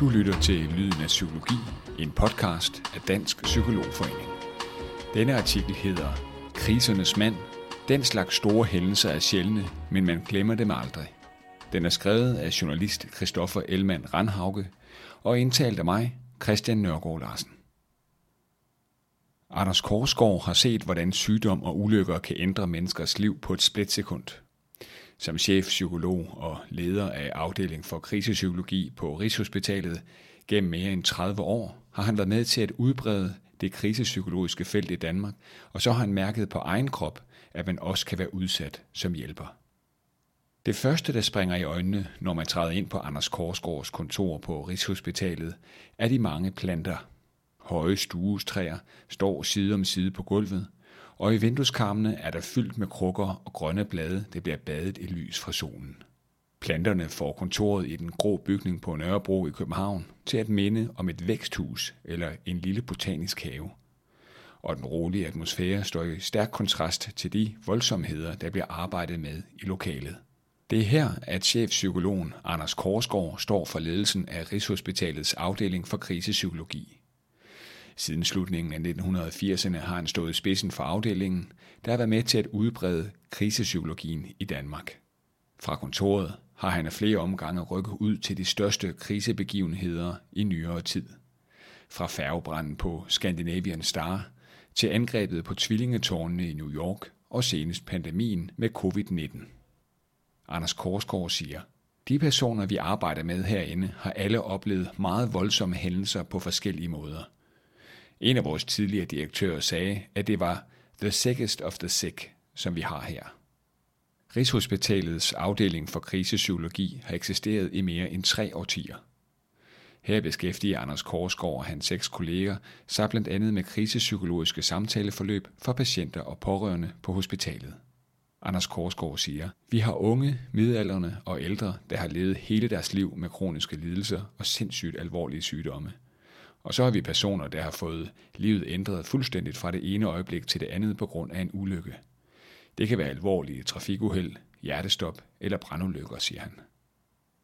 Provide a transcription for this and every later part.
Du lytter til Lyden af Psykologi, en podcast af Dansk Psykologforening. Denne artikel hedder Krisernes mand. Den slags store hændelser er sjældne, men man glemmer dem aldrig. Den er skrevet af journalist Christoffer Elman Randhauge og indtalt af mig, Christian Nørgaard Larsen. Anders Korsgaard har set, hvordan sygdom og ulykker kan ændre menneskers liv på et splitsekund – som chefpsykolog og leder af afdeling for krisepsykologi på Rigshospitalet gennem mere end 30 år, har han været med til at udbrede det krisepsykologiske felt i Danmark, og så har han mærket på egen krop, at man også kan være udsat som hjælper. Det første, der springer i øjnene, når man træder ind på Anders Korsgaards kontor på Rigshospitalet, er de mange planter. Høje stuestræer står side om side på gulvet, og i vindueskarmene er der fyldt med krukker og grønne blade, det bliver badet i lys fra solen. Planterne får kontoret i den grå bygning på Nørrebro i København til at minde om et væksthus eller en lille botanisk have. Og den rolige atmosfære står i stærk kontrast til de voldsomheder, der bliver arbejdet med i lokalet. Det er her, at chefpsykologen Anders Korsgaard står for ledelsen af Rigshospitalets afdeling for krisepsykologi. Siden slutningen af 1980'erne har han stået i spidsen for afdelingen, der har været med til at udbrede krisepsykologien i Danmark. Fra kontoret har han af flere omgange rykket ud til de største krisebegivenheder i nyere tid. Fra færgebranden på Scandinavian Star til angrebet på tvillingetårnene i New York og senest pandemien med covid-19. Anders Korsgaard siger, de personer, vi arbejder med herinde, har alle oplevet meget voldsomme hændelser på forskellige måder. En af vores tidligere direktører sagde, at det var the sickest of the sick, som vi har her. Rigshospitalets afdeling for krisepsykologi har eksisteret i mere end tre årtier. Her beskæftiger Anders Korsgaard og hans seks kolleger sig blandt andet med krisepsykologiske samtaleforløb for patienter og pårørende på hospitalet. Anders Korsgaard siger, vi har unge, midalderne og ældre, der har levet hele deres liv med kroniske lidelser og sindssygt alvorlige sygdomme – og så har vi personer, der har fået livet ændret fuldstændigt fra det ene øjeblik til det andet på grund af en ulykke. Det kan være alvorlige trafikuheld, hjertestop eller brandulykker, siger han.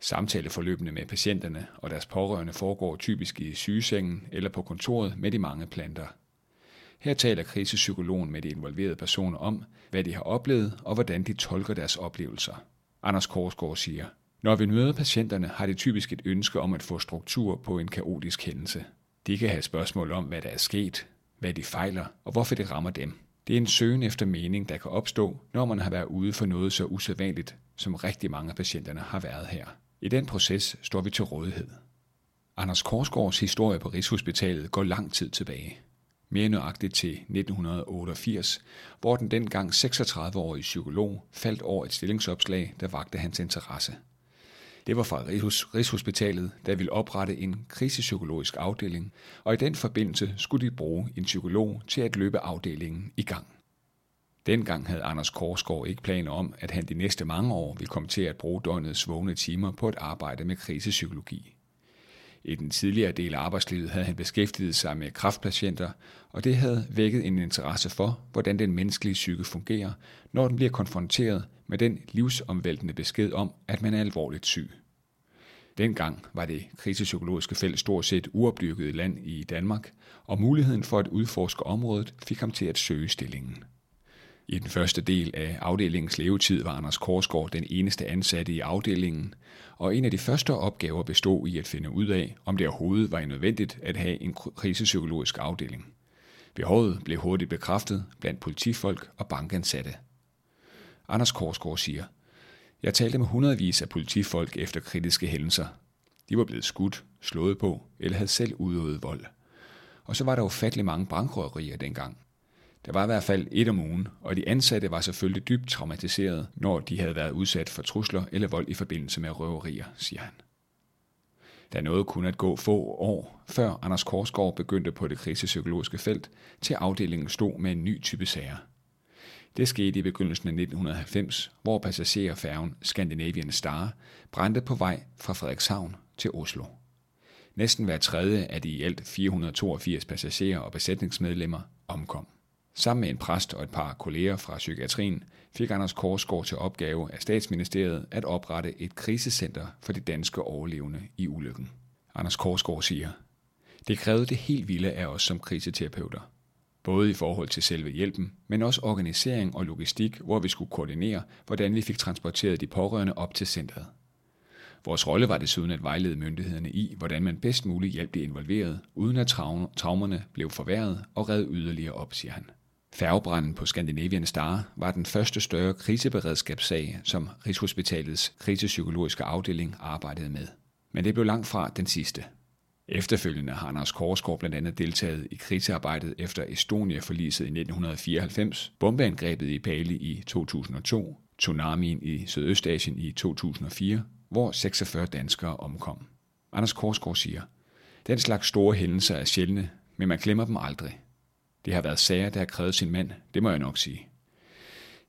Samtaleforløbene med patienterne og deres pårørende foregår typisk i sygesengen eller på kontoret med de mange planter. Her taler krisepsykologen med de involverede personer om, hvad de har oplevet og hvordan de tolker deres oplevelser. Anders Korsgaard siger, når vi møder patienterne, har de typisk et ønske om at få struktur på en kaotisk hændelse. De kan have spørgsmål om, hvad der er sket, hvad de fejler og hvorfor det rammer dem. Det er en søgen efter mening, der kan opstå, når man har været ude for noget så usædvanligt, som rigtig mange af patienterne har været her. I den proces står vi til rådighed. Anders Korsgaards historie på Rigshospitalet går lang tid tilbage. Mere nøjagtigt til 1988, hvor den dengang 36-årige psykolog faldt over et stillingsopslag, der vagte hans interesse – det var fra Rigshospitalet, der ville oprette en krisepsykologisk afdeling, og i den forbindelse skulle de bruge en psykolog til at løbe afdelingen i gang. Dengang havde Anders Korsgaard ikke planer om, at han de næste mange år ville komme til at bruge døgnets vågne timer på at arbejde med krisepsykologi. I den tidligere del af arbejdslivet havde han beskæftiget sig med kraftpatienter, og det havde vækket en interesse for, hvordan den menneskelige psyke fungerer, når den bliver konfronteret med den livsomvæltende besked om, at man er alvorligt syg. Dengang var det krisepsykologiske felt stort set uopdyrket land i Danmark, og muligheden for at udforske området fik ham til at søge stillingen. I den første del af afdelingens levetid var Anders Korsgaard den eneste ansatte i afdelingen, og en af de første opgaver bestod i at finde ud af, om det overhovedet var nødvendigt at have en krisepsykologisk afdeling. Behovet blev hurtigt bekræftet blandt politifolk og bankansatte. Anders Korsgaard siger, jeg talte med hundredvis af politifolk efter kritiske hændelser. De var blevet skudt, slået på eller havde selv udøvet vold. Og så var der ufattelig mange bankrøverier dengang. Der var i hvert fald et om ugen, og de ansatte var selvfølgelig dybt traumatiseret, når de havde været udsat for trusler eller vold i forbindelse med røverier, siger han. Der nåede kun at gå få år, før Anders Korsgaard begyndte på det krisepsykologiske felt, til afdelingen stod med en ny type sager. Det skete i begyndelsen af 1990, hvor passagerfærgen Scandinavian Star brændte på vej fra Frederikshavn til Oslo. Næsten hver tredje af de i alt 482 passagerer og besætningsmedlemmer omkom. Sammen med en præst og et par kolleger fra psykiatrien fik Anders Korsgaard til opgave af statsministeriet at oprette et krisecenter for de danske overlevende i ulykken. Anders Korsgaard siger, det krævede det helt vilde af os som kriseterapeuter. Både i forhold til selve hjælpen, men også organisering og logistik, hvor vi skulle koordinere, hvordan vi fik transporteret de pårørende op til centret. Vores rolle var desuden at vejlede myndighederne i, hvordan man bedst muligt hjalp de involverede, uden at traumerne blev forværret og redde yderligere op, siger han. Færgebranden på Scandinavian Star var den første større kriseberedskabssag, som Rigshospitalets krisepsykologiske afdeling arbejdede med. Men det blev langt fra den sidste. Efterfølgende har Anders Korsgaard blandt andet deltaget i krisearbejdet efter Estonia-forliset i 1994, bombeangrebet i Bali i 2002, tsunamien i Sydøstasien i 2004, hvor 46 danskere omkom. Anders Korsgaard siger, den slags store hændelser er sjældne, men man glemmer dem aldrig. Det har været sager, der har krævet sin mand, det må jeg nok sige.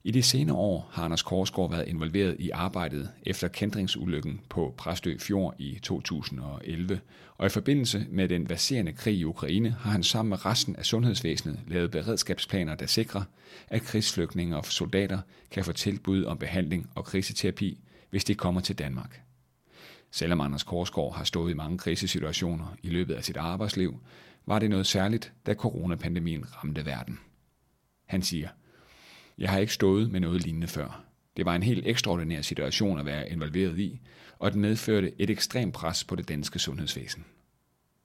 I de senere år har Anders Korsgaard været involveret i arbejdet efter kendringsulykken på Præstø Fjord i 2011, og i forbindelse med den baserende krig i Ukraine har han sammen med resten af sundhedsvæsenet lavet beredskabsplaner, der sikrer, at krigsflygtninge og soldater kan få tilbud om behandling og kriseterapi, hvis de kommer til Danmark. Selvom Anders Korsgaard har stået i mange krisesituationer i løbet af sit arbejdsliv, var det noget særligt, da coronapandemien ramte verden. Han siger, jeg har ikke stået med noget lignende før. Det var en helt ekstraordinær situation at være involveret i, og den medførte et ekstremt pres på det danske sundhedsvæsen.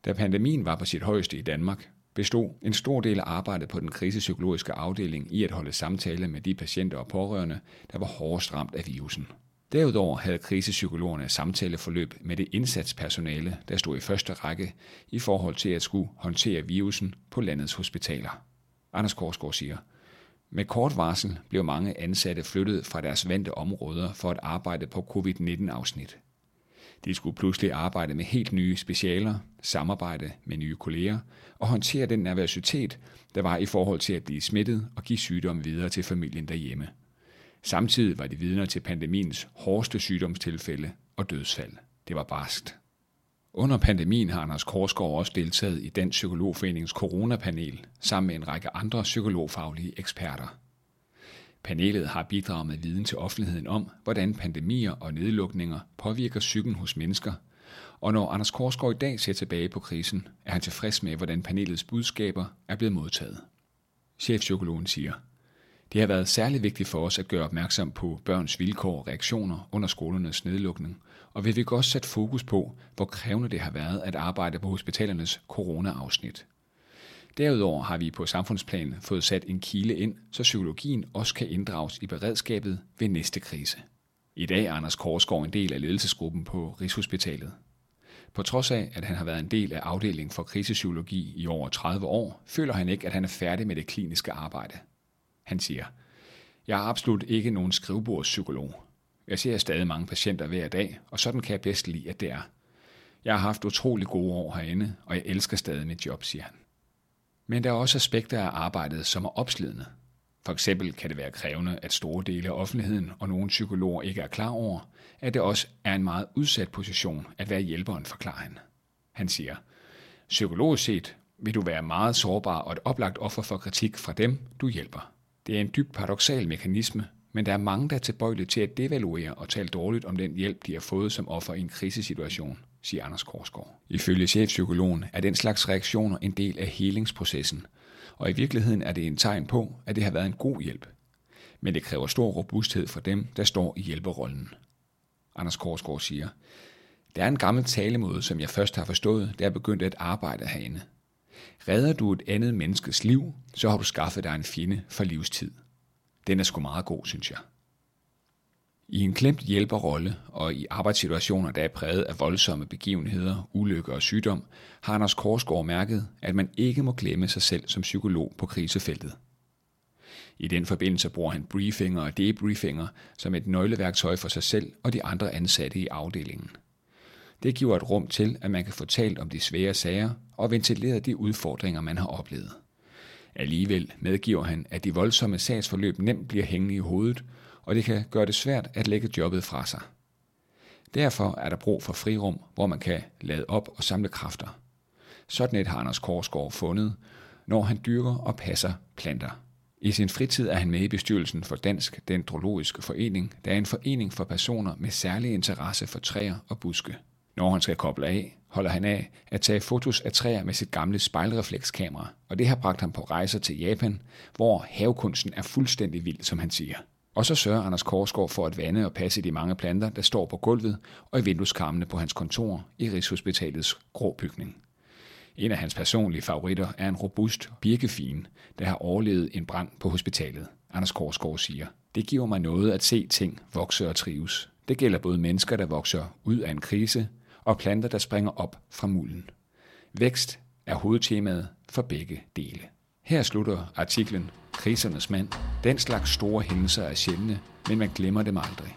Da pandemien var på sit højeste i Danmark, bestod en stor del af arbejdet på den krisepsykologiske afdeling i at holde samtale med de patienter og pårørende, der var hårdest ramt af virusen. Derudover havde krisepsykologerne samtaleforløb med det indsatspersonale, der stod i første række i forhold til at skulle håndtere virusen på landets hospitaler. Anders Korsgaard siger, med kort varsel blev mange ansatte flyttet fra deres vante områder for at arbejde på covid-19-afsnit. De skulle pludselig arbejde med helt nye specialer, samarbejde med nye kolleger og håndtere den nervøsitet, der var i forhold til at blive smittet og give sygdom videre til familien derhjemme. Samtidig var de vidner til pandemiens hårdeste sygdomstilfælde og dødsfald. Det var barskt. Under pandemien har Anders Korsgaard også deltaget i Dansk Psykologforeningens coronapanel sammen med en række andre psykologfaglige eksperter. Panelet har bidraget med viden til offentligheden om, hvordan pandemier og nedlukninger påvirker psyken hos mennesker, og når Anders Korsgaard i dag ser tilbage på krisen, er han tilfreds med, hvordan panelets budskaber er blevet modtaget. Chefpsykologen siger, det har været særlig vigtigt for os at gøre opmærksom på børns vilkår og reaktioner under skolernes nedlukning, og vi vil også sætte fokus på, hvor krævende det har været at arbejde på hospitalernes corona-afsnit. Derudover har vi på samfundsplan fået sat en kile ind, så psykologien også kan inddrages i beredskabet ved næste krise. I dag er Anders Korsgaard en del af ledelsesgruppen på Rigshospitalet. På trods af, at han har været en del af afdelingen for krisepsykologi i over 30 år, føler han ikke, at han er færdig med det kliniske arbejde. Han siger, jeg er absolut ikke nogen skrivebordspsykolog. Jeg ser stadig mange patienter hver dag, og sådan kan jeg bedst lide, at det er. Jeg har haft utrolig gode år herinde, og jeg elsker stadig mit job, siger han. Men der er også aspekter af arbejdet, som er opslidende. For eksempel kan det være krævende, at store dele af offentligheden og nogle psykologer ikke er klar over, at det også er en meget udsat position at være hjælperen, forklarer han. Han siger, psykologisk set vil du være meget sårbar og et oplagt offer for kritik fra dem, du hjælper. Det er en dybt paradoxal mekanisme, men der er mange, der er tilbøjelige til at devaluere og tale dårligt om den hjælp, de har fået som offer i en krisesituation, siger Anders Korsgaard. Ifølge chefpsykologen er den slags reaktioner en del af helingsprocessen, og i virkeligheden er det en tegn på, at det har været en god hjælp. Men det kræver stor robusthed for dem, der står i hjælperollen. Anders Korsgaard siger, der er en gammel talemåde, som jeg først har forstået, da jeg begyndte at arbejde herinde. Redder du et andet menneskes liv, så har du skaffet dig en fjende for livstid. Den er sgu meget god, synes jeg. I en klemt hjælperrolle og i arbejdssituationer, der er præget af voldsomme begivenheder, ulykker og sygdom, har Anders Korsgaard mærket, at man ikke må glemme sig selv som psykolog på krisefeltet. I den forbindelse bruger han briefinger og debriefinger som et nøgleværktøj for sig selv og de andre ansatte i afdelingen. Det giver et rum til, at man kan få talt om de svære sager og ventileret de udfordringer, man har oplevet. Alligevel medgiver han, at de voldsomme sagsforløb nemt bliver hængende i hovedet, og det kan gøre det svært at lægge jobbet fra sig. Derfor er der brug for frirum, hvor man kan lade op og samle kræfter. Sådan et har Anders Korsgaard fundet, når han dyrker og passer planter. I sin fritid er han med i bestyrelsen for Dansk Dendrologisk Forening, der er en forening for personer med særlig interesse for træer og buske. Når han skal koble af holder han af at tage fotos af træer med sit gamle spejlreflekskamera, og det har bragt ham på rejser til Japan, hvor havekunsten er fuldstændig vild, som han siger. Og så sørger Anders Korsgaard for at vande og passe de mange planter, der står på gulvet og i vindueskarmene på hans kontor i Rigshospitalets grå bygning. En af hans personlige favoritter er en robust birkefin, der har overlevet en brand på hospitalet. Anders Korsgaard siger, det giver mig noget at se ting vokse og trives. Det gælder både mennesker, der vokser ud af en krise, og planter, der springer op fra mulden. Vækst er hovedtemaet for begge dele. Her slutter artiklen Krisernes mand. Den slags store hændelser er sjældne, men man glemmer dem aldrig.